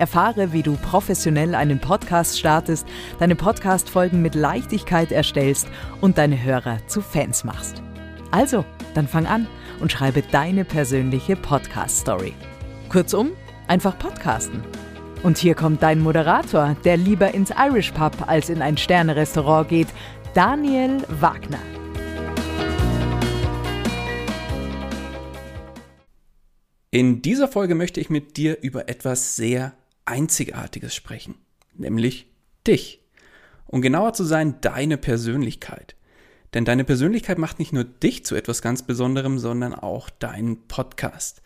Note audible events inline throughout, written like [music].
Erfahre, wie du professionell einen Podcast startest, deine Podcast-Folgen mit Leichtigkeit erstellst und deine Hörer zu Fans machst. Also, dann fang an und schreibe deine persönliche Podcast-Story. Kurzum, einfach podcasten. Und hier kommt dein Moderator, der lieber ins Irish Pub als in ein Sternerestaurant geht, Daniel Wagner. In dieser Folge möchte ich mit dir über etwas sehr Einzigartiges sprechen, nämlich dich. Um genauer zu sein, deine Persönlichkeit. Denn deine Persönlichkeit macht nicht nur dich zu etwas ganz Besonderem, sondern auch deinen Podcast.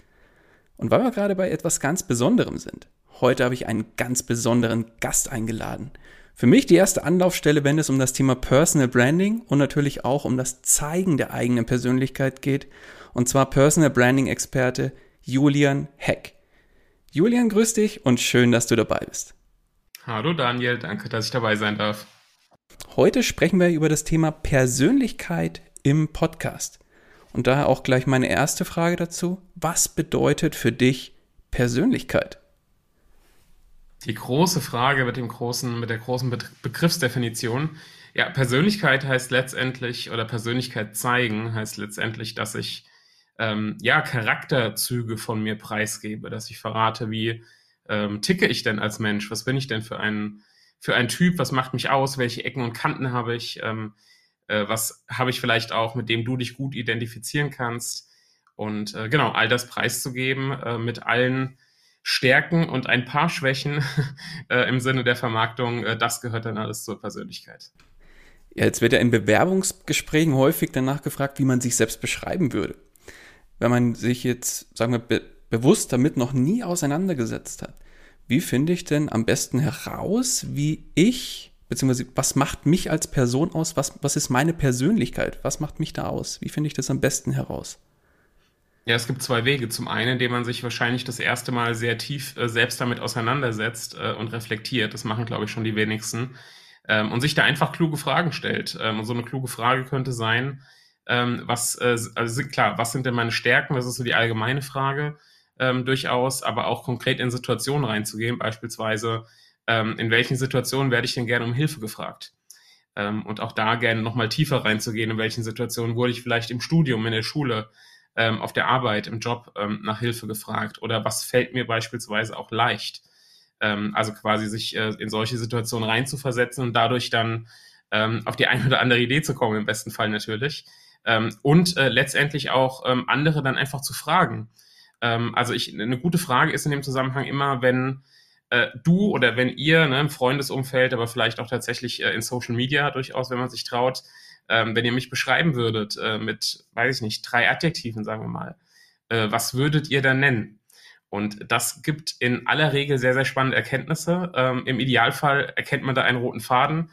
Und weil wir gerade bei etwas ganz Besonderem sind, heute habe ich einen ganz besonderen Gast eingeladen. Für mich die erste Anlaufstelle, wenn es um das Thema Personal Branding und natürlich auch um das Zeigen der eigenen Persönlichkeit geht. Und zwar Personal Branding Experte Julian Heck. Julian, grüß dich und schön, dass du dabei bist. Hallo Daniel, danke, dass ich dabei sein darf. Heute sprechen wir über das Thema Persönlichkeit im Podcast. Und daher auch gleich meine erste Frage dazu. Was bedeutet für dich Persönlichkeit? Die große Frage mit, dem großen, mit der großen Begriffsdefinition. Ja, Persönlichkeit heißt letztendlich, oder Persönlichkeit zeigen heißt letztendlich, dass ich ähm, ja, Charakterzüge von mir preisgebe, dass ich verrate, wie ähm, ticke ich denn als Mensch, was bin ich denn für ein, für ein Typ, was macht mich aus, welche Ecken und Kanten habe ich, ähm, äh, was habe ich vielleicht auch, mit dem du dich gut identifizieren kannst. Und äh, genau, all das preiszugeben äh, mit allen Stärken und ein paar Schwächen [laughs] äh, im Sinne der Vermarktung, äh, das gehört dann alles zur Persönlichkeit. Ja, jetzt wird ja in Bewerbungsgesprächen häufig danach gefragt, wie man sich selbst beschreiben würde wenn man sich jetzt, sagen wir, be bewusst damit noch nie auseinandergesetzt hat. Wie finde ich denn am besten heraus, wie ich, beziehungsweise was macht mich als Person aus, was, was ist meine Persönlichkeit, was macht mich da aus? Wie finde ich das am besten heraus? Ja, es gibt zwei Wege. Zum einen, indem man sich wahrscheinlich das erste Mal sehr tief äh, selbst damit auseinandersetzt äh, und reflektiert. Das machen, glaube ich, schon die wenigsten. Ähm, und sich da einfach kluge Fragen stellt. Ähm, und so eine kluge Frage könnte sein, ähm, was, äh, also klar, was sind denn meine Stärken? Das ist so die allgemeine Frage ähm, durchaus, aber auch konkret in Situationen reinzugehen, beispielsweise, ähm, in welchen Situationen werde ich denn gerne um Hilfe gefragt? Ähm, und auch da gerne nochmal tiefer reinzugehen, in welchen Situationen wurde ich vielleicht im Studium, in der Schule, ähm, auf der Arbeit, im Job ähm, nach Hilfe gefragt oder was fällt mir beispielsweise auch leicht? Ähm, also quasi sich äh, in solche Situationen reinzuversetzen und dadurch dann ähm, auf die eine oder andere Idee zu kommen, im besten Fall natürlich. Ähm, und äh, letztendlich auch ähm, andere dann einfach zu fragen. Ähm, also ich, eine gute Frage ist in dem Zusammenhang immer, wenn äh, du oder wenn ihr ne, im Freundesumfeld, aber vielleicht auch tatsächlich äh, in Social Media durchaus, wenn man sich traut, ähm, wenn ihr mich beschreiben würdet äh, mit, weiß ich nicht, drei Adjektiven, sagen wir mal, äh, was würdet ihr dann nennen? Und das gibt in aller Regel sehr, sehr spannende Erkenntnisse. Ähm, Im Idealfall erkennt man da einen roten Faden.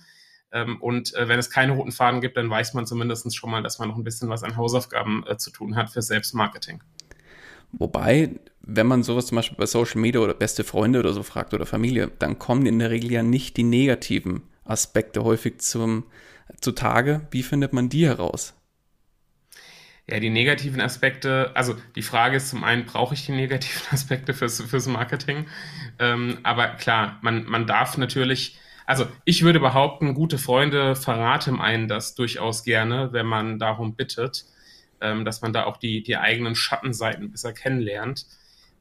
Ähm, und äh, wenn es keine roten Faden gibt, dann weiß man zumindest schon mal, dass man noch ein bisschen was an Hausaufgaben äh, zu tun hat für Selbstmarketing. Wobei, wenn man sowas zum Beispiel bei Social Media oder beste Freunde oder so fragt oder Familie, dann kommen in der Regel ja nicht die negativen Aspekte häufig zum, zutage. Wie findet man die heraus? Ja, die negativen Aspekte, also die Frage ist zum einen, brauche ich die negativen [laughs] Aspekte fürs, fürs Marketing? Ähm, aber klar, man, man darf natürlich, also ich würde behaupten, gute Freunde verraten einen das durchaus gerne, wenn man darum bittet, ähm, dass man da auch die, die eigenen Schattenseiten besser kennenlernt.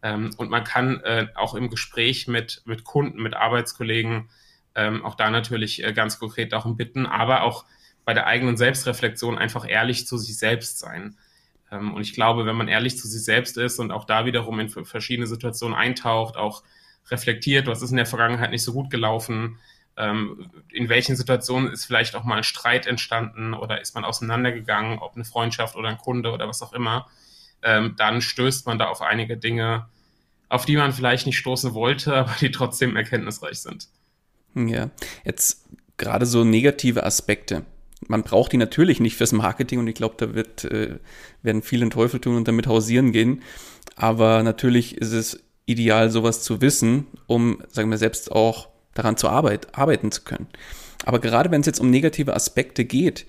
Ähm, und man kann äh, auch im Gespräch mit, mit Kunden, mit Arbeitskollegen ähm, auch da natürlich äh, ganz konkret darum bitten, aber auch bei der eigenen Selbstreflexion einfach ehrlich zu sich selbst sein. Ähm, und ich glaube, wenn man ehrlich zu sich selbst ist und auch da wiederum in verschiedene Situationen eintaucht, auch reflektiert, was ist in der Vergangenheit nicht so gut gelaufen, ähm, in welchen Situationen ist vielleicht auch mal ein Streit entstanden oder ist man auseinandergegangen, ob eine Freundschaft oder ein Kunde oder was auch immer, ähm, dann stößt man da auf einige Dinge, auf die man vielleicht nicht stoßen wollte, [laughs] aber die trotzdem erkenntnisreich sind. Ja, jetzt gerade so negative Aspekte. Man braucht die natürlich nicht fürs Marketing und ich glaube, da wird, äh, werden viele den Teufel tun und damit hausieren gehen. Aber natürlich ist es ideal, sowas zu wissen, um, sagen wir, selbst auch daran zu arbeit, arbeiten zu können. Aber gerade wenn es jetzt um negative Aspekte geht,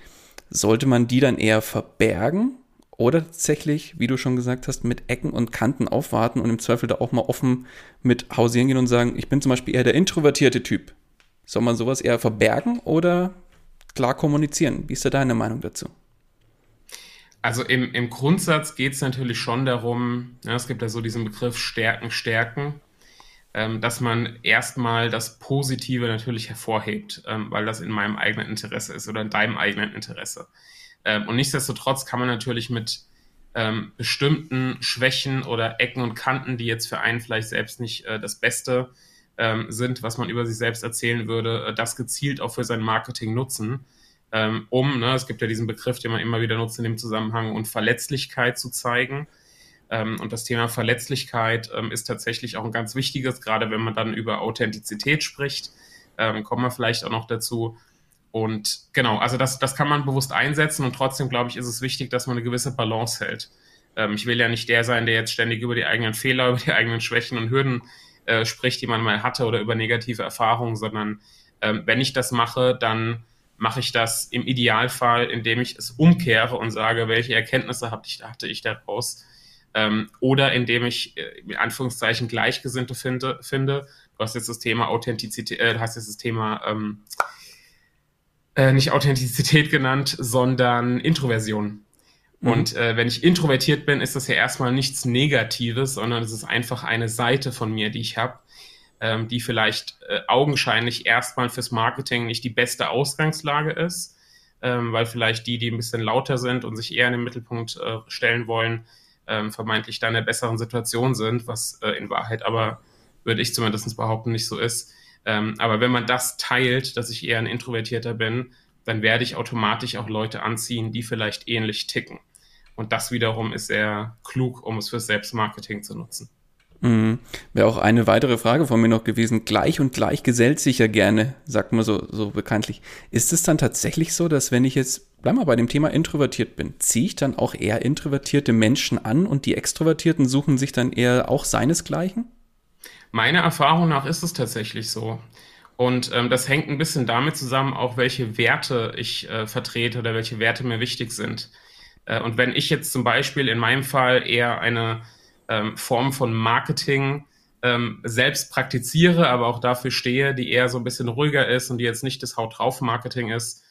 sollte man die dann eher verbergen oder tatsächlich, wie du schon gesagt hast, mit Ecken und Kanten aufwarten und im Zweifel da auch mal offen mit hausieren gehen und sagen, ich bin zum Beispiel eher der introvertierte Typ. Soll man sowas eher verbergen oder klar kommunizieren? Wie ist da deine Meinung dazu? Also im, im Grundsatz geht es natürlich schon darum, ja, es gibt ja so diesen Begriff Stärken, Stärken, ähm, dass man erstmal das Positive natürlich hervorhebt, ähm, weil das in meinem eigenen Interesse ist oder in deinem eigenen Interesse. Ähm, und nichtsdestotrotz kann man natürlich mit ähm, bestimmten Schwächen oder Ecken und Kanten, die jetzt für einen vielleicht selbst nicht äh, das Beste ähm, sind, was man über sich selbst erzählen würde, äh, das gezielt auch für sein Marketing nutzen, ähm, um, ne, es gibt ja diesen Begriff, den man immer wieder nutzt in dem Zusammenhang, und Verletzlichkeit zu zeigen. Ähm, und das Thema Verletzlichkeit ähm, ist tatsächlich auch ein ganz wichtiges, gerade wenn man dann über Authentizität spricht. Ähm, kommen wir vielleicht auch noch dazu. Und genau, also das, das kann man bewusst einsetzen und trotzdem, glaube ich, ist es wichtig, dass man eine gewisse Balance hält. Ich will ja nicht der sein, der jetzt ständig über die eigenen Fehler, [laughs] über die eigenen Schwächen und Hürden äh, spricht, die man mal hatte oder über negative Erfahrungen, sondern wenn ich das mache, dann mache ich das im Idealfall, indem ich es umkehre und sage, welche Erkenntnisse hatte ich, hatte ich daraus. Ähm, oder indem ich äh, in Anführungszeichen Gleichgesinnte finde, finde. Du hast jetzt das Thema Authentizität, äh, hast jetzt das Thema ähm, äh, nicht Authentizität genannt, sondern Introversion. Mhm. Und äh, wenn ich introvertiert bin, ist das ja erstmal nichts Negatives, sondern es ist einfach eine Seite von mir, die ich habe, ähm, die vielleicht äh, augenscheinlich erstmal fürs Marketing nicht die beste Ausgangslage ist, ähm, weil vielleicht die, die ein bisschen lauter sind und sich eher in den Mittelpunkt äh, stellen wollen, ähm, vermeintlich da in einer besseren Situation sind, was äh, in Wahrheit aber, würde ich zumindest behaupten, nicht so ist. Ähm, aber wenn man das teilt, dass ich eher ein Introvertierter bin, dann werde ich automatisch auch Leute anziehen, die vielleicht ähnlich ticken. Und das wiederum ist sehr klug, um es fürs Selbstmarketing zu nutzen. Mhm. Wäre auch eine weitere Frage von mir noch gewesen. Gleich und gleich gesellt sich ja gerne, sagt man so, so bekanntlich. Ist es dann tatsächlich so, dass wenn ich jetzt, bleib mal bei dem Thema introvertiert bin, ziehe ich dann auch eher introvertierte Menschen an und die Extrovertierten suchen sich dann eher auch seinesgleichen? Meiner Erfahrung nach ist es tatsächlich so. Und ähm, das hängt ein bisschen damit zusammen, auch welche Werte ich äh, vertrete oder welche Werte mir wichtig sind. Äh, und wenn ich jetzt zum Beispiel in meinem Fall eher eine ähm, Form von Marketing ähm, selbst praktiziere, aber auch dafür stehe, die eher so ein bisschen ruhiger ist und die jetzt nicht das Haut drauf Marketing ist,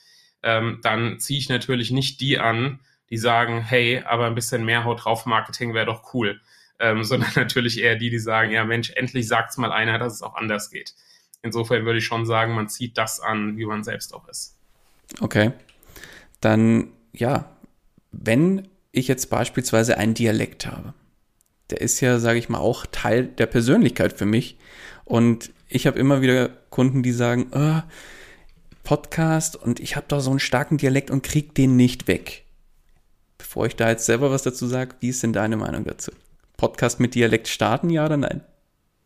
ähm, dann ziehe ich natürlich nicht die an, die sagen, hey, aber ein bisschen mehr Haut drauf Marketing wäre doch cool ähm, [laughs] sondern natürlich eher die, die sagen, ja Mensch, endlich sagt's mal einer, dass es auch anders geht. Insofern würde ich schon sagen, man zieht das an, wie man selbst auch ist. Okay. Dann, ja, wenn ich jetzt beispielsweise einen Dialekt habe, der ist ja, sage ich mal, auch Teil der Persönlichkeit für mich. Und ich habe immer wieder Kunden, die sagen, oh, Podcast und ich habe da so einen starken Dialekt und krieg den nicht weg. Bevor ich da jetzt selber was dazu sage, wie ist denn deine Meinung dazu? Podcast mit Dialekt starten, ja oder nein?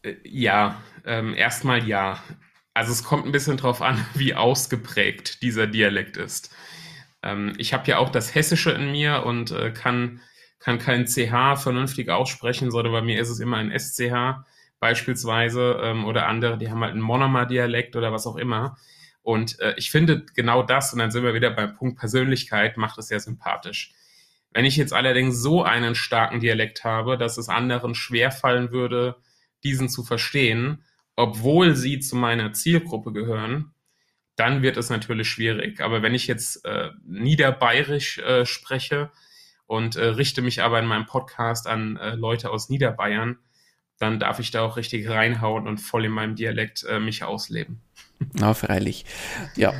Äh, ja, ähm, erstmal ja. Also es kommt ein bisschen drauf an, [laughs] wie ausgeprägt dieser Dialekt ist. Ähm, ich habe ja auch das Hessische in mir und äh, kann, kann kein CH vernünftig aussprechen, sondern bei mir ist es immer ein SCH beispielsweise ähm, oder andere, die haben halt einen Monomer-Dialekt oder was auch immer. Und äh, ich finde genau das, und dann sind wir wieder beim Punkt Persönlichkeit, macht es sehr sympathisch Wenn ich jetzt allerdings so einen starken Dialekt habe, dass es anderen schwerfallen würde, diesen zu verstehen, obwohl sie zu meiner Zielgruppe gehören, dann wird es natürlich schwierig. Aber wenn ich jetzt äh, niederbayerisch äh, spreche und äh, richte mich aber in meinem Podcast an äh, Leute aus Niederbayern, dann darf ich da auch richtig reinhauen und voll in meinem Dialekt äh, mich ausleben. Na, freilich. Ja.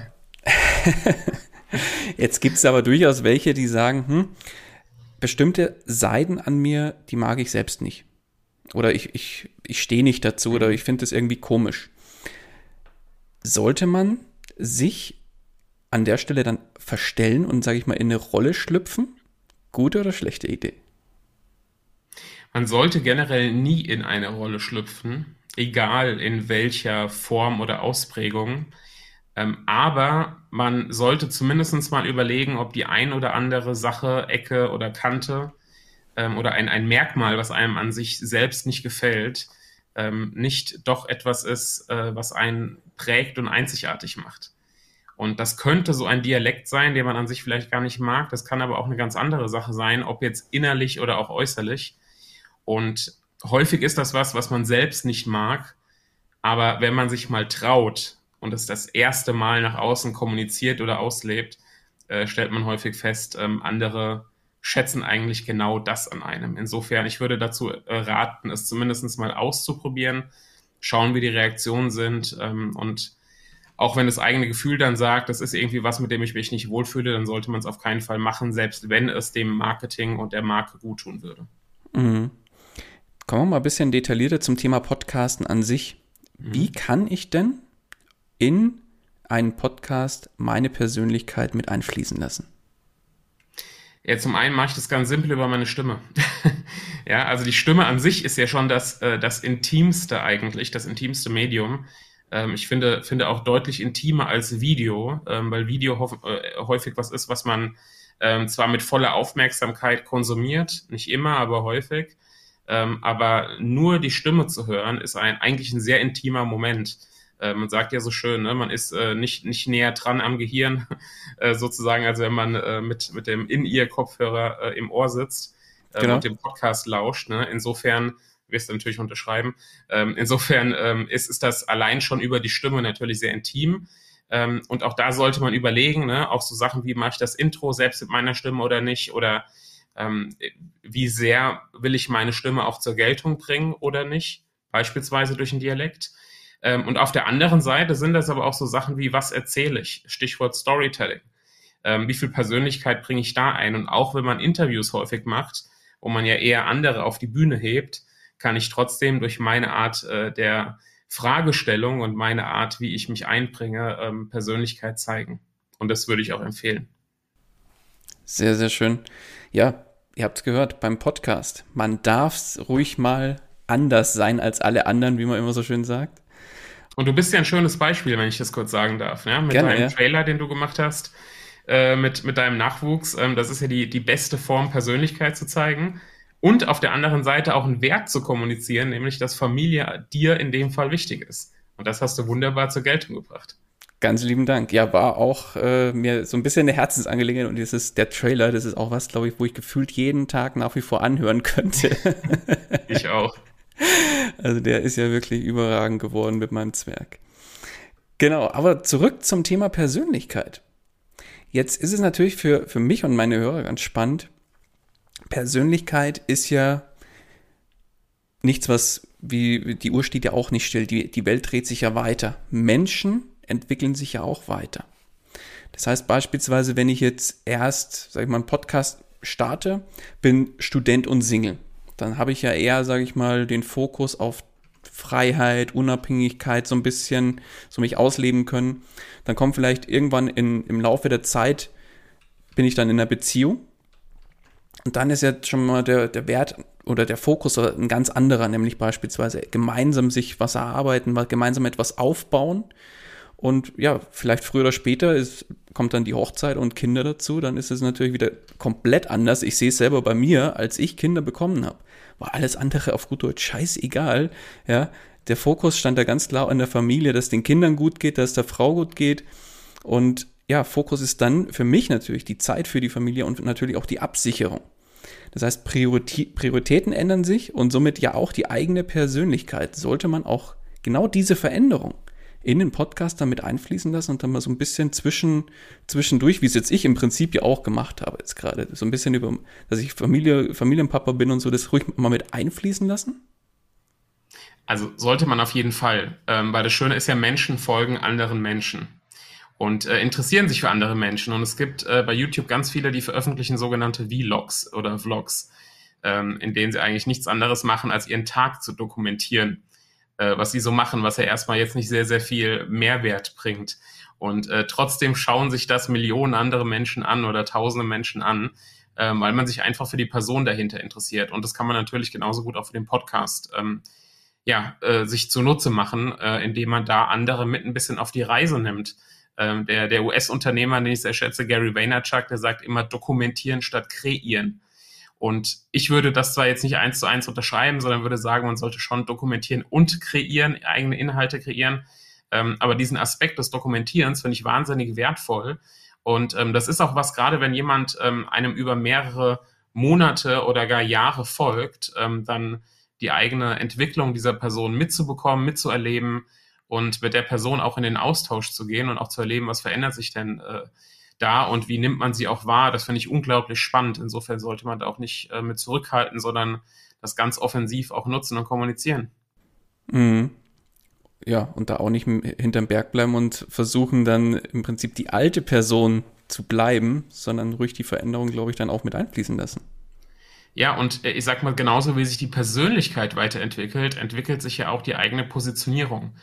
Jetzt gibt es aber durchaus welche, die sagen, hm, bestimmte Seiten an mir, die mag ich selbst nicht. Oder ich, ich, ich stehe nicht dazu oder ich finde es irgendwie komisch. Sollte man sich an der Stelle dann verstellen und, sage ich mal, in eine Rolle schlüpfen? Gute oder schlechte Idee? Man sollte generell nie in eine Rolle schlüpfen, egal in welcher Form oder Ausprägung. Ähm, aber man sollte zumindest mal überlegen, ob die ein oder andere Sache, Ecke oder Kante ähm, oder ein, ein Merkmal, was einem an sich selbst nicht gefällt, ähm, nicht doch etwas ist, äh, was einen prägt und einzigartig macht. Und das könnte so ein Dialekt sein, den man an sich vielleicht gar nicht mag. Das kann aber auch eine ganz andere Sache sein, ob jetzt innerlich oder auch äußerlich. Und häufig ist das was, was man selbst nicht mag. Aber wenn man sich mal traut und es das erste Mal nach außen kommuniziert oder auslebt, äh, stellt man häufig fest, ähm, andere schätzen eigentlich genau das an einem. Insofern, ich würde dazu äh, raten, es zumindest mal auszuprobieren, schauen, wie die Reaktionen sind ähm, und auch wenn das eigene Gefühl dann sagt, das ist irgendwie was, mit dem ich mich nicht wohlfühle, dann sollte man es auf keinen Fall machen, selbst wenn es dem Marketing und der Marke gut tun würde. Mhm. Kommen wir mal ein bisschen detaillierter zum Thema Podcasten an sich. Wie mhm. kann ich denn in einen Podcast meine Persönlichkeit mit einfließen lassen? Ja, zum einen mache ich das ganz simpel über meine Stimme. [laughs] ja, also die Stimme an sich ist ja schon das, äh, das intimste eigentlich, das intimste Medium. Ähm, ich finde, finde auch deutlich intimer als Video, ähm, weil Video äh, häufig was ist, was man ähm, zwar mit voller Aufmerksamkeit konsumiert, nicht immer, aber häufig. Ähm, aber nur die Stimme zu hören, ist ein, eigentlich ein sehr intimer Moment. Äh, man sagt ja so schön, ne? man ist äh, nicht, nicht näher dran am Gehirn, [laughs] äh, sozusagen, als wenn man äh, mit, mit dem In-Ear-Kopfhörer äh, im Ohr sitzt äh, genau. und dem Podcast lauscht. Ne? Insofern wirst du natürlich unterschreiben. Ähm, insofern ähm, ist, ist das allein schon über die Stimme natürlich sehr intim. Ähm, und auch da sollte man überlegen, ne? auch so Sachen wie, mache ich das Intro selbst mit meiner Stimme oder nicht? Oder ähm, wie sehr will ich meine Stimme auch zur Geltung bringen oder nicht? Beispielsweise durch einen Dialekt. Ähm, und auf der anderen Seite sind das aber auch so Sachen wie, was erzähle ich? Stichwort Storytelling. Ähm, wie viel Persönlichkeit bringe ich da ein? Und auch wenn man Interviews häufig macht, wo man ja eher andere auf die Bühne hebt, kann ich trotzdem durch meine Art äh, der Fragestellung und meine Art, wie ich mich einbringe, ähm, Persönlichkeit zeigen. Und das würde ich auch empfehlen. Sehr, sehr schön. Ja, ihr habt es gehört beim Podcast. Man darf es ruhig mal anders sein als alle anderen, wie man immer so schön sagt. Und du bist ja ein schönes Beispiel, wenn ich das kurz sagen darf, ja? mit Gerne, deinem ja. Trailer, den du gemacht hast, äh, mit, mit deinem Nachwuchs. Ähm, das ist ja die, die beste Form, Persönlichkeit zu zeigen. Und auf der anderen Seite auch einen Wert zu kommunizieren, nämlich dass Familie dir in dem Fall wichtig ist. Und das hast du wunderbar zur Geltung gebracht. Ganz lieben Dank. Ja, war auch äh, mir so ein bisschen eine Herzensangelegenheit und dieses der Trailer, das ist auch was, glaube ich, wo ich gefühlt jeden Tag nach wie vor anhören könnte. [laughs] ich auch. Also der ist ja wirklich überragend geworden mit meinem Zwerg. Genau, aber zurück zum Thema Persönlichkeit. Jetzt ist es natürlich für, für mich und meine Hörer ganz spannend. Persönlichkeit ist ja nichts, was, wie die Uhr steht ja auch nicht still, die, die Welt dreht sich ja weiter. Menschen entwickeln sich ja auch weiter. Das heißt beispielsweise, wenn ich jetzt erst, sag ich mal, einen Podcast starte, bin Student und Single dann habe ich ja eher, sage ich mal, den Fokus auf Freiheit, Unabhängigkeit so ein bisschen, so mich ausleben können. Dann kommt vielleicht irgendwann in, im Laufe der Zeit, bin ich dann in einer Beziehung. Und dann ist jetzt schon mal der, der Wert oder der Fokus ein ganz anderer, nämlich beispielsweise gemeinsam sich was erarbeiten, gemeinsam etwas aufbauen. Und ja, vielleicht früher oder später ist, kommt dann die Hochzeit und Kinder dazu, dann ist es natürlich wieder komplett anders. Ich sehe es selber bei mir, als ich Kinder bekommen habe war alles andere auf gut Deutsch scheißegal. Ja, der Fokus stand da ganz klar in der Familie, dass den Kindern gut geht, dass der Frau gut geht. Und ja, Fokus ist dann für mich natürlich die Zeit für die Familie und natürlich auch die Absicherung. Das heißt, Prioritäten ändern sich und somit ja auch die eigene Persönlichkeit. Sollte man auch genau diese Veränderung in den Podcast damit einfließen lassen und dann mal so ein bisschen zwischen, zwischendurch, wie es jetzt ich im Prinzip ja auch gemacht habe, jetzt gerade, so ein bisschen über, dass ich Familie, Familienpapa bin und so, das ruhig mal mit einfließen lassen? Also sollte man auf jeden Fall, ähm, weil das Schöne ist ja, Menschen folgen anderen Menschen und äh, interessieren sich für andere Menschen. Und es gibt äh, bei YouTube ganz viele, die veröffentlichen sogenannte Vlogs oder Vlogs, ähm, in denen sie eigentlich nichts anderes machen, als ihren Tag zu dokumentieren äh, was sie so machen, was ja erstmal jetzt nicht sehr, sehr viel Mehrwert bringt. Und äh, trotzdem schauen sich das Millionen andere Menschen an oder tausende Menschen an, äh, weil man sich einfach für die Person dahinter interessiert. Und das kann man natürlich genauso gut auch für den Podcast ähm, ja, äh, sich zunutze machen, äh, indem man da andere mit ein bisschen auf die Reise nimmt. Ähm, der der US-Unternehmer, den ich sehr schätze, Gary Vaynerchuk, der sagt immer dokumentieren statt kreieren. Und ich würde das zwar jetzt nicht eins zu eins unterschreiben, sondern würde sagen, man sollte schon dokumentieren und kreieren, eigene Inhalte kreieren. Ähm, aber diesen Aspekt des Dokumentierens finde ich wahnsinnig wertvoll. Und ähm, das ist auch was, gerade wenn jemand ähm, einem über mehrere Monate oder gar Jahre folgt, ähm, dann die eigene Entwicklung dieser Person mitzubekommen, mitzuerleben und mit der Person auch in den Austausch zu gehen und auch zu erleben, was verändert sich denn äh, da und wie nimmt man sie auch wahr? Das finde ich unglaublich spannend. Insofern sollte man da auch nicht äh, mit zurückhalten, sondern das ganz offensiv auch nutzen und kommunizieren. Mhm. Ja, und da auch nicht hinterm Berg bleiben und versuchen dann im Prinzip die alte Person zu bleiben, sondern ruhig die Veränderung, glaube ich, dann auch mit einfließen lassen. Ja, und äh, ich sag mal, genauso wie sich die Persönlichkeit weiterentwickelt, entwickelt sich ja auch die eigene Positionierung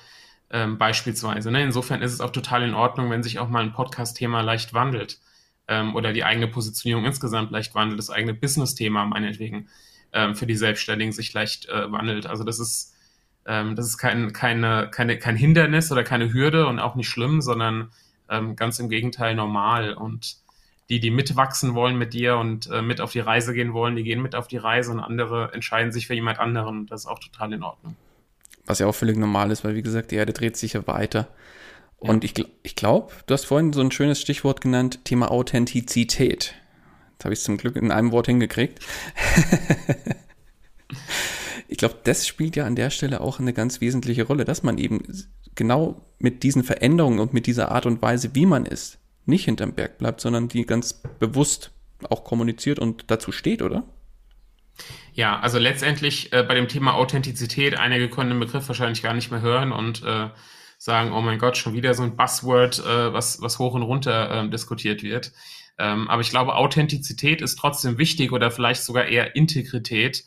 ähm, beispielsweise. Ne? Insofern ist es auch total in Ordnung, wenn sich auch mal ein Podcast-Thema leicht wandelt ähm, oder die eigene Positionierung insgesamt leicht wandelt, das eigene Business-Thema meinetwegen ähm, für die Selbstständigen sich leicht äh, wandelt. Also das ist, ähm, das ist kein, keine, keine, kein Hindernis oder keine Hürde und auch nicht schlimm, sondern ähm, ganz im Gegenteil normal. Und die, die mitwachsen wollen mit dir und äh, mit auf die Reise gehen wollen, die gehen mit auf die Reise und andere entscheiden sich für jemand anderen. Das ist auch total in Ordnung. Was ja auch völlig normal ist, weil wie gesagt, die Erde dreht sich ja weiter. Und ich, ich glaube, du hast vorhin so ein schönes Stichwort genannt, Thema Authentizität. Jetzt habe ich es zum Glück in einem Wort hingekriegt. [laughs] ich glaube, das spielt ja an der Stelle auch eine ganz wesentliche Rolle, dass man eben genau mit diesen Veränderungen und mit dieser Art und Weise, wie man ist, nicht hinterm Berg bleibt, sondern die ganz bewusst auch kommuniziert und dazu steht, oder? Ja, also letztendlich äh, bei dem Thema Authentizität, einige können den Begriff wahrscheinlich gar nicht mehr hören und äh, sagen, oh mein Gott, schon wieder so ein Buzzword, äh, was, was hoch und runter äh, diskutiert wird. Ähm, aber ich glaube, Authentizität ist trotzdem wichtig oder vielleicht sogar eher Integrität,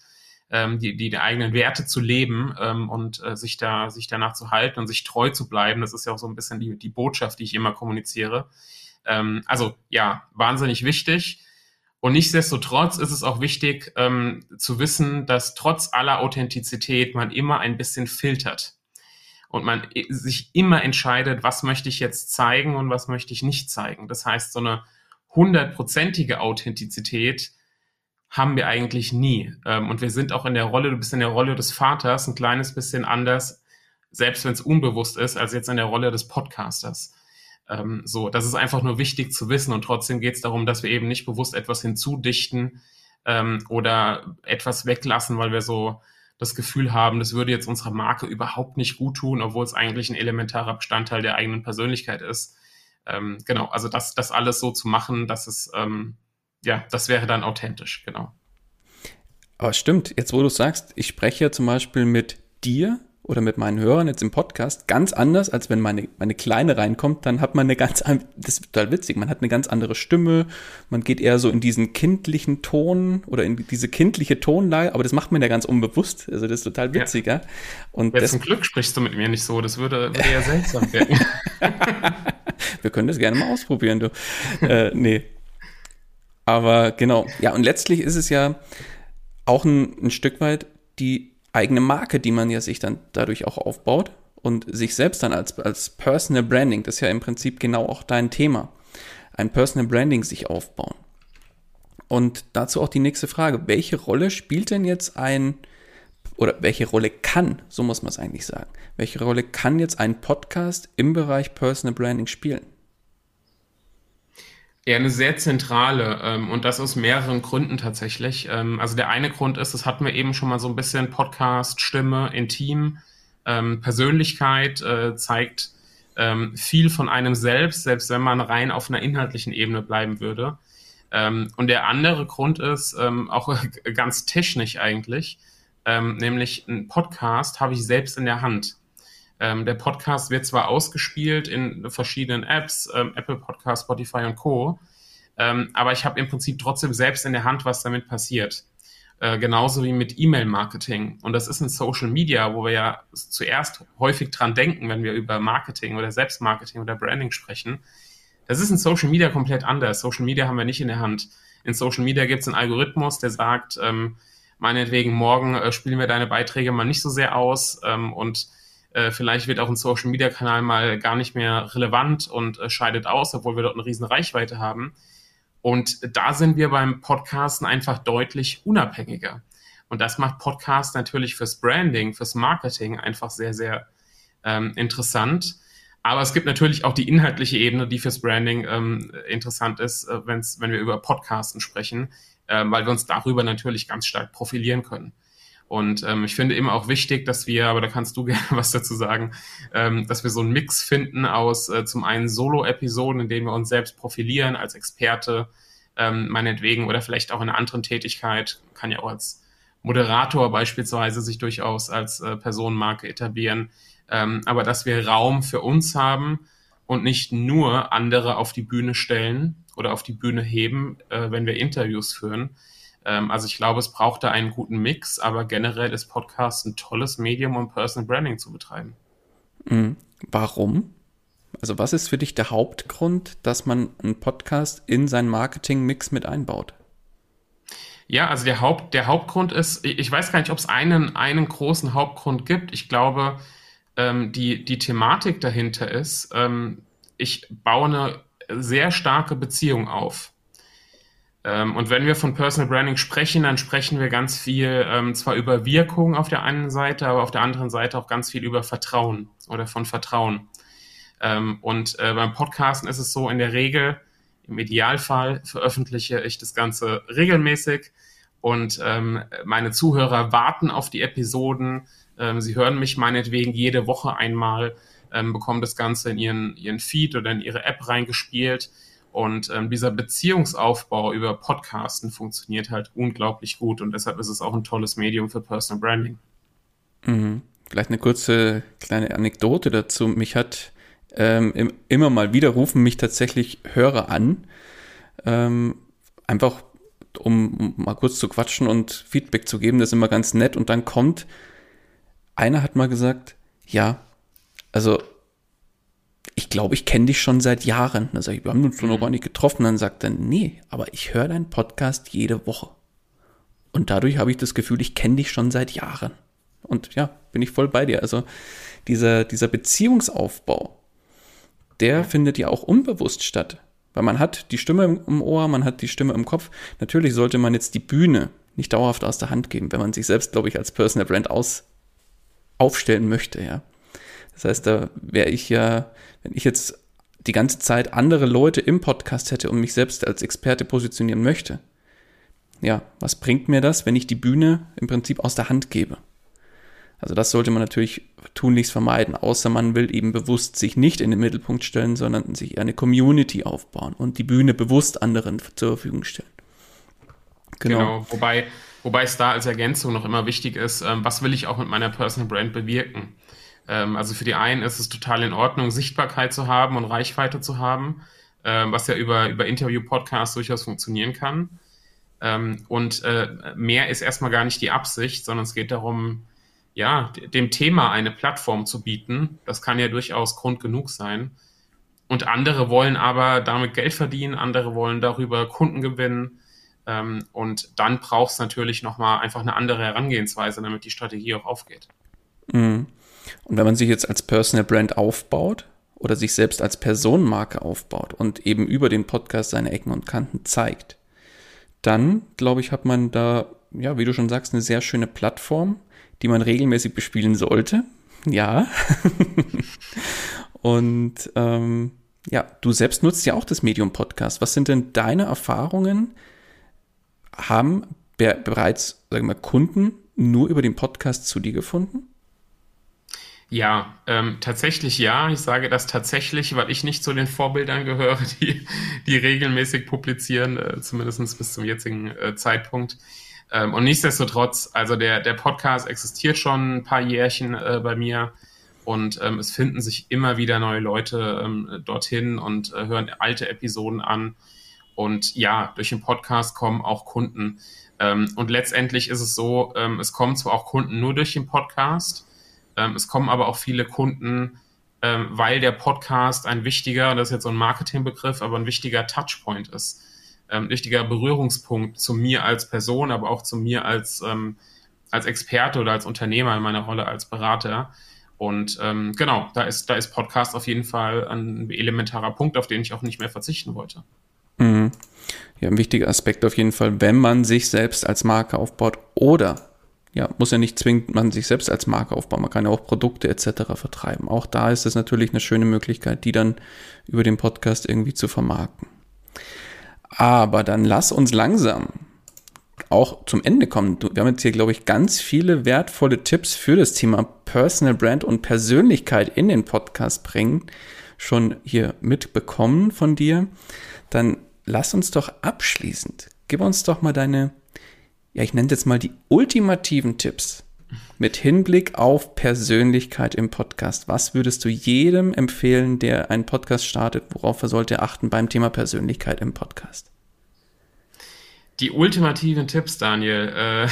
ähm, die, die, die eigenen Werte zu leben ähm, und äh, sich, da, sich danach zu halten und sich treu zu bleiben. Das ist ja auch so ein bisschen die, die Botschaft, die ich immer kommuniziere. Ähm, also ja, wahnsinnig wichtig. Und nichtsdestotrotz ist es auch wichtig ähm, zu wissen, dass trotz aller Authentizität man immer ein bisschen filtert und man sich immer entscheidet, was möchte ich jetzt zeigen und was möchte ich nicht zeigen. Das heißt, so eine hundertprozentige Authentizität haben wir eigentlich nie. Ähm, und wir sind auch in der Rolle, du bist in der Rolle des Vaters ein kleines bisschen anders, selbst wenn es unbewusst ist, als jetzt in der Rolle des Podcasters. Ähm, so, das ist einfach nur wichtig zu wissen und trotzdem geht es darum, dass wir eben nicht bewusst etwas hinzudichten ähm, oder etwas weglassen, weil wir so das Gefühl haben, das würde jetzt unserer Marke überhaupt nicht gut tun, obwohl es eigentlich ein elementarer Bestandteil der eigenen Persönlichkeit ist. Ähm, genau, also das, das alles so zu machen, dass es, ähm, ja, das wäre dann authentisch, genau. Aber stimmt, jetzt wo du sagst, ich spreche ja zum Beispiel mit dir oder mit meinen Hörern jetzt im Podcast ganz anders, als wenn meine, meine Kleine reinkommt, dann hat man eine ganz, das ist total witzig, man hat eine ganz andere Stimme, man geht eher so in diesen kindlichen Ton oder in diese kindliche Tonlage, aber das macht man ja ganz unbewusst, also das ist total witzig, ja. Und ja, zum Glück sprichst du mit mir nicht so, das würde, würde ja seltsam werden. [laughs] Wir können das gerne mal ausprobieren, du. äh, nee. Aber genau, ja, und letztlich ist es ja auch ein, ein Stück weit die eigene Marke, die man ja sich dann dadurch auch aufbaut und sich selbst dann als, als Personal Branding, das ist ja im Prinzip genau auch dein Thema, ein Personal Branding sich aufbauen. Und dazu auch die nächste Frage, welche Rolle spielt denn jetzt ein, oder welche Rolle kann, so muss man es eigentlich sagen, welche Rolle kann jetzt ein Podcast im Bereich Personal Branding spielen? Ja, eine sehr zentrale ähm, und das aus mehreren Gründen tatsächlich. Ähm, also der eine Grund ist, das hatten wir eben schon mal so ein bisschen, Podcast, Stimme, Intim, ähm, Persönlichkeit äh, zeigt ähm, viel von einem selbst, selbst wenn man rein auf einer inhaltlichen Ebene bleiben würde. Ähm, und der andere Grund ist ähm, auch [laughs] ganz technisch eigentlich, nämlich ein Podcast habe ich selbst in der Hand. Ähm, der Podcast wird zwar ausgespielt in verschiedenen Apps, ähm, Apple Podcast, Spotify und Co., ähm, aber ich habe im Prinzip trotzdem selbst in der Hand, was damit passiert. Äh, genauso wie mit E-Mail-Marketing. Und das ist in Social Media, wo wir ja zuerst häufig dran denken, wenn wir über Marketing oder Selbstmarketing oder Branding sprechen. Das ist in Social Media komplett anders. Social Media haben wir nicht in der Hand. In Social Media gibt es einen Algorithmus, der sagt, ähm, meinetwegen morgen äh, spielen wir deine Beiträge mal nicht so sehr aus ähm, und äh, vielleicht wird auch ein Social Media Kanal mal gar nicht mehr relevant und äh, scheidet aus, obwohl wir dort eine riesen Reichweite haben. Und da sind wir beim Podcasten einfach deutlich unabhängiger. Und das macht Podcast natürlich fürs Branding, fürs Marketing einfach sehr, sehr ähm, interessant. Aber es gibt natürlich auch die inhaltliche Ebene, die fürs Branding ähm, interessant ist, äh, wenn's, wenn wir über Podcasten sprechen, äh, weil wir uns darüber natürlich ganz stark profilieren können. Und ähm, ich finde eben auch wichtig, dass wir, aber da kannst du [laughs] gerne was dazu sagen, ähm, dass wir so einen Mix finden aus äh, zum einen Solo-Episoden, in denen wir uns selbst profilieren als Experte, ähm, meinetwegen, oder vielleicht auch in einer anderen Tätigkeit, kann ja auch als Moderator beispielsweise sich durchaus als äh, Personenmarke etablieren, ähm, aber dass wir Raum für uns haben und nicht nur andere auf die Bühne stellen oder auf die Bühne heben, äh, wenn wir Interviews führen, also ich glaube, es braucht da einen guten Mix, aber generell ist Podcast ein tolles Medium, um Personal Branding zu betreiben. Mhm. Warum? Also was ist für dich der Hauptgrund, dass man einen Podcast in seinen Marketing-Mix mit einbaut? Ja, also der, Haupt, der Hauptgrund ist, ich weiß gar nicht, ob es einen, einen großen Hauptgrund gibt. Ich glaube, ähm, die, die Thematik dahinter ist, ähm, ich baue eine sehr starke Beziehung auf. Ähm, und wenn wir von Personal Branding sprechen, dann sprechen wir ganz viel ähm, zwar über Wirkung auf der einen Seite, aber auf der anderen Seite auch ganz viel über Vertrauen oder von Vertrauen. Ähm, und äh, beim Podcasten ist es so, in der Regel, im Idealfall veröffentliche ich das Ganze regelmäßig und ähm, meine Zuhörer warten auf die Episoden. Ähm, sie hören mich meinetwegen jede Woche einmal, ähm, bekommen das Ganze in ihren, ihren Feed oder in ihre App reingespielt und ähm, dieser Beziehungsaufbau über Podcasten funktioniert halt unglaublich gut und deshalb ist es auch ein tolles Medium für Personal Branding. Mhm. Vielleicht eine kurze kleine Anekdote dazu. Mich hat ähm, immer mal wieder rufen mich tatsächlich Hörer an, ähm, einfach um, mal kurz zu quatschen und Feedback zu geben. Das ist immer ganz nett. Und dann kommt, einer hat mal gesagt, ja, also glaube, ich kenne dich schon seit Jahren. Dann sage ich, wir haben uns noch gar nicht getroffen. Dann sagt er, nee, aber ich höre deinen Podcast jede Woche. Und dadurch habe ich das Gefühl, ich kenne dich schon seit Jahren. Und ja, bin ich voll bei dir. Also dieser, dieser Beziehungsaufbau, der ja. findet ja auch unbewusst statt. Weil man hat die Stimme im Ohr, man hat die Stimme im Kopf. Natürlich sollte man jetzt die Bühne nicht dauerhaft aus der Hand geben, wenn man sich selbst, glaube ich, als Personal Brand aus, aufstellen möchte, ja. Das heißt, da wäre ich ja, wenn ich jetzt die ganze Zeit andere Leute im Podcast hätte und mich selbst als Experte positionieren möchte, ja, was bringt mir das, wenn ich die Bühne im Prinzip aus der Hand gebe? Also das sollte man natürlich tunlichst vermeiden, außer man will eben bewusst sich nicht in den Mittelpunkt stellen, sondern sich eine Community aufbauen und die Bühne bewusst anderen zur Verfügung stellen. Genau, genau. wobei, wobei es da als Ergänzung noch immer wichtig ist, ähm, was will ich auch mit meiner Personal Brand bewirken? Ähm, also für die einen ist es total in Ordnung, Sichtbarkeit zu haben und Reichweite zu haben, ähm, was ja über, über Interview-Podcasts durchaus funktionieren kann. Ähm, und äh, mehr ist erstmal gar nicht die Absicht, sondern es geht darum, ja, dem Thema eine Plattform zu bieten. Das kann ja durchaus Grund genug sein. Und andere wollen aber damit Geld verdienen, andere wollen darüber Kunden gewinnen. Ähm, und dann braucht es natürlich nochmal einfach eine andere Herangehensweise, damit die Strategie auch aufgeht. Mhm. Und wenn man sich jetzt als Personal Brand aufbaut oder sich selbst als Personenmarke aufbaut und eben über den Podcast seine Ecken und Kanten zeigt, dann, glaube ich, hat man da, ja, wie du schon sagst, eine sehr schöne Plattform, die man regelmäßig bespielen sollte. Ja. [laughs] und ähm, ja, du selbst nutzt ja auch das Medium Podcast. Was sind denn deine Erfahrungen? Haben be bereits, sagen wir, Kunden nur über den Podcast zu dir gefunden? Ja, ähm, tatsächlich ja. Ich sage das tatsächlich, weil ich nicht zu den Vorbildern gehöre, [laughs] die, die regelmäßig publizieren, äh, zumindest bis zum jetzigen äh, Zeitpunkt. Ähm, und nichtsdestotrotz, also der, der Podcast existiert schon ein paar Jährchen äh, bei mir und ähm, es finden sich immer wieder neue Leute ähm, dorthin und äh, hören alte Episoden an. Und ja, durch den Podcast kommen auch Kunden. Ähm, und letztendlich ist es so, ähm, es kommen zwar auch Kunden nur durch den Podcast, ähm, es kommen aber auch viele Kunden, ähm, weil der Podcast ein wichtiger, das ist jetzt so ein Marketingbegriff, aber ein wichtiger Touchpoint ist. Ein wichtiger Berührungspunkt zu mir als Person, aber auch zu mir als, als Experte oder als Unternehmer in meiner Rolle als Berater. Und ähm, genau, da ist, da ist Podcast auf jeden Fall ein elementarer Punkt, auf den ich auch nicht mehr verzichten wollte. Mhm. Ja, ein wichtiger Aspekt auf jeden Fall, wenn man sich selbst als Marke aufbaut oder ja, muss ja nicht zwingend man sich selbst als Marke aufbauen, man kann ja auch Produkte etc. vertreiben. Auch da ist es natürlich eine schöne Möglichkeit, die dann über den Podcast irgendwie zu vermarkten. Aber dann lass uns langsam auch zum Ende kommen. Wir haben jetzt hier, glaube ich, ganz viele wertvolle Tipps für das Thema Personal Brand und Persönlichkeit in den Podcast bringen, schon hier mitbekommen von dir. Dann lass uns doch abschließend, gib uns doch mal deine, ja, ich nenne jetzt mal die ultimativen Tipps mit Hinblick auf Persönlichkeit im Podcast. Was würdest du jedem empfehlen, der einen Podcast startet? Worauf er sollte achten beim Thema Persönlichkeit im Podcast? Die ultimativen Tipps, Daniel. Äh,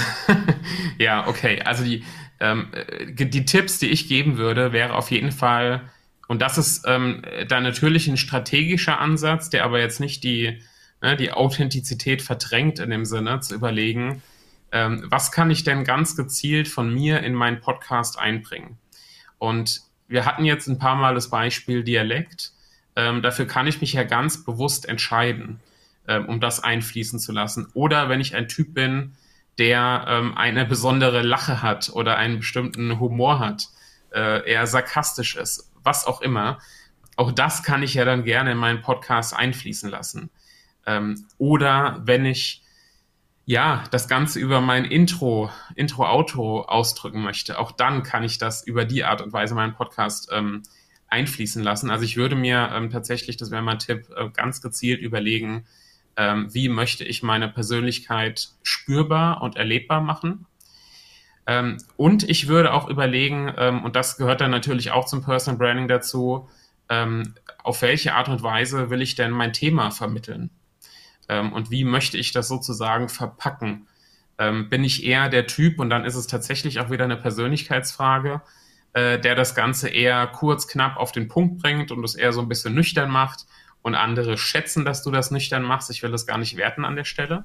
[laughs] ja, okay. Also die, ähm, äh, die Tipps, die ich geben würde, wäre auf jeden Fall, und das ist ähm, dann natürlich ein strategischer Ansatz, der aber jetzt nicht die, ne, die Authentizität verdrängt in dem Sinne, zu überlegen, ähm, was kann ich denn ganz gezielt von mir in meinen Podcast einbringen? Und wir hatten jetzt ein paar Mal das Beispiel Dialekt. Ähm, dafür kann ich mich ja ganz bewusst entscheiden ähm, um das einfließen zu lassen. Oder wenn ich ein Typ bin, der ähm, eine besondere Lache hat oder einen bestimmten Humor hat, äh, eher sarkastisch ist, was auch immer. Auch das kann ich ja dann gerne in meinen Podcast einfließen lassen. Ähm, oder wenn ich ja das Ganze über mein Intro, Intro-Auto ausdrücken möchte, auch dann kann ich das über die Art und Weise meinen Podcast ähm, einfließen lassen. Also ich würde mir ähm, tatsächlich, das wäre mein Tipp, äh, ganz gezielt überlegen, ähm, wie möchte ich meine Persönlichkeit spürbar und erlebbar machen. Ähm, und ich würde auch überlegen, ähm, und das gehört dann natürlich auch zum Personal Branding dazu, ähm, auf welche Art und Weise will ich denn mein Thema vermitteln? Ähm, und wie möchte ich das sozusagen verpacken? Ähm, bin ich eher der Typ, und dann ist es tatsächlich auch wieder eine Persönlichkeitsfrage, äh, der das Ganze eher kurz, knapp auf den Punkt bringt und es eher so ein bisschen nüchtern macht? und andere schätzen, dass du das nüchtern machst. Ich will das gar nicht werten an der Stelle.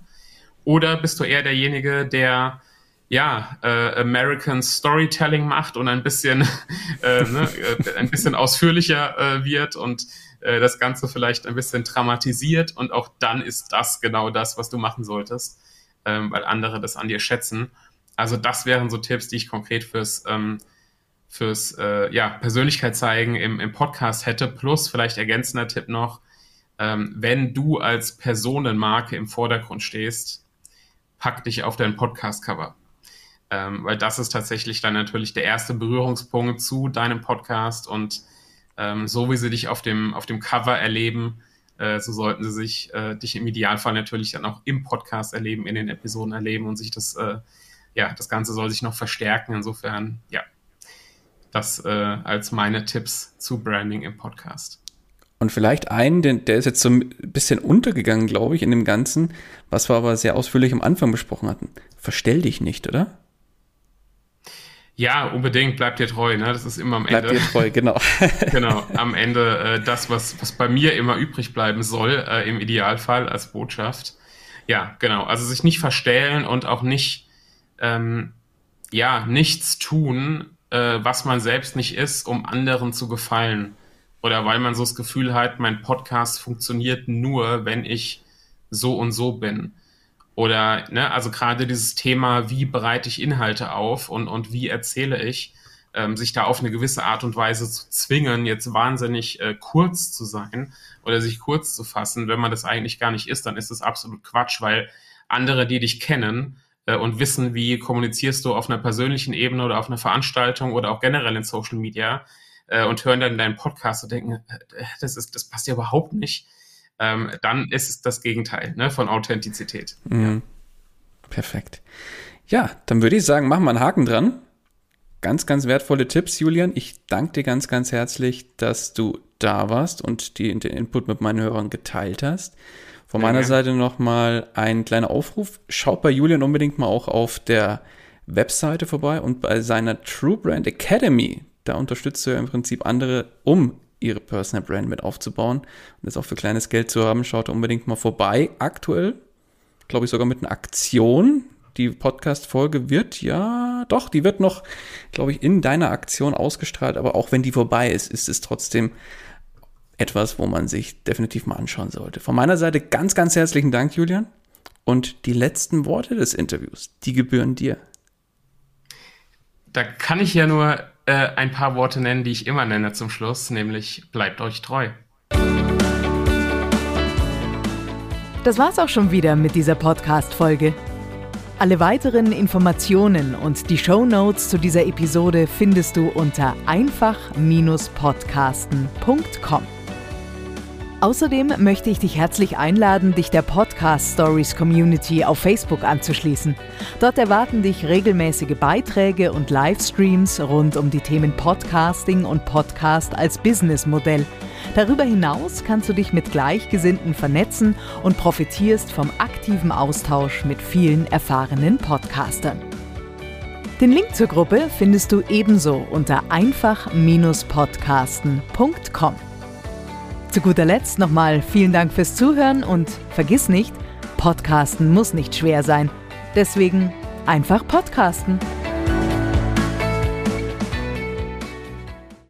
Oder bist du eher derjenige, der ja, äh, American Storytelling macht und ein bisschen, [laughs] äh, ne, äh, ein bisschen ausführlicher äh, wird und äh, das Ganze vielleicht ein bisschen dramatisiert und auch dann ist das genau das, was du machen solltest, ähm, weil andere das an dir schätzen. Also das wären so Tipps, die ich konkret fürs ähm, fürs äh, ja, Persönlichkeit zeigen im, im Podcast hätte. Plus vielleicht ergänzender Tipp noch, ähm, wenn du als Personenmarke im Vordergrund stehst, pack dich auf dein Podcast-Cover. Ähm, weil das ist tatsächlich dann natürlich der erste Berührungspunkt zu deinem Podcast und ähm, so wie sie dich auf dem, auf dem Cover erleben, äh, so sollten sie sich äh, dich im Idealfall natürlich dann auch im Podcast erleben, in den Episoden erleben und sich das, äh, ja, das Ganze soll sich noch verstärken. Insofern, ja, das äh, als meine Tipps zu Branding im Podcast. Und vielleicht einen, der, der ist jetzt so ein bisschen untergegangen, glaube ich, in dem Ganzen, was wir aber sehr ausführlich am Anfang besprochen hatten. Verstell dich nicht, oder? Ja, unbedingt, bleib dir treu, ne? Das ist immer am Ende. Bleib dir treu, genau. [laughs] genau, am Ende äh, das, was, was bei mir immer übrig bleiben soll, äh, im Idealfall als Botschaft. Ja, genau. Also sich nicht verstellen und auch nicht, ähm, ja, nichts tun, äh, was man selbst nicht ist, um anderen zu gefallen oder weil man so das Gefühl hat, mein Podcast funktioniert nur, wenn ich so und so bin. Oder, ne, also gerade dieses Thema, wie bereite ich Inhalte auf und, und wie erzähle ich, ähm, sich da auf eine gewisse Art und Weise zu zwingen, jetzt wahnsinnig äh, kurz zu sein oder sich kurz zu fassen. Wenn man das eigentlich gar nicht ist, dann ist das absolut Quatsch, weil andere, die dich kennen äh, und wissen, wie kommunizierst du auf einer persönlichen Ebene oder auf einer Veranstaltung oder auch generell in Social Media äh, und hören dann deinen Podcast und denken, äh, das ist, das passt ja überhaupt nicht. Ähm, dann ist es das Gegenteil ne, von Authentizität. Mhm. Perfekt. Ja, dann würde ich sagen, machen wir einen Haken dran. Ganz, ganz wertvolle Tipps, Julian. Ich danke dir ganz, ganz herzlich, dass du da warst und die, den Input mit meinen Hörern geteilt hast. Von meiner ja. Seite nochmal ein kleiner Aufruf. Schaut bei Julian unbedingt mal auch auf der Webseite vorbei und bei seiner True Brand Academy. Da unterstützt er im Prinzip andere, um ihre Personal Brand mit aufzubauen und das auch für kleines Geld zu haben. Schaut unbedingt mal vorbei. Aktuell, glaube ich, sogar mit einer Aktion die Podcast-Folge wird ja, doch, die wird noch, glaube ich, in deiner Aktion ausgestrahlt, aber auch wenn die vorbei ist, ist es trotzdem etwas, wo man sich definitiv mal anschauen sollte. Von meiner Seite ganz, ganz herzlichen Dank, Julian. Und die letzten Worte des Interviews, die gebühren dir. Da kann ich ja nur äh, ein paar Worte nennen, die ich immer nenne zum Schluss, nämlich bleibt euch treu. Das war's auch schon wieder mit dieser Podcast-Folge. Alle weiteren Informationen und die Show Notes zu dieser Episode findest du unter einfach-podcasten.com. Außerdem möchte ich dich herzlich einladen, dich der Podcast Stories Community auf Facebook anzuschließen. Dort erwarten dich regelmäßige Beiträge und Livestreams rund um die Themen Podcasting und Podcast als Businessmodell. Darüber hinaus kannst du dich mit Gleichgesinnten vernetzen und profitierst vom aktiven Austausch mit vielen erfahrenen Podcastern. Den Link zur Gruppe findest du ebenso unter einfach-podcasten.com. Zu guter Letzt nochmal vielen Dank fürs Zuhören und vergiss nicht, Podcasten muss nicht schwer sein. Deswegen einfach Podcasten.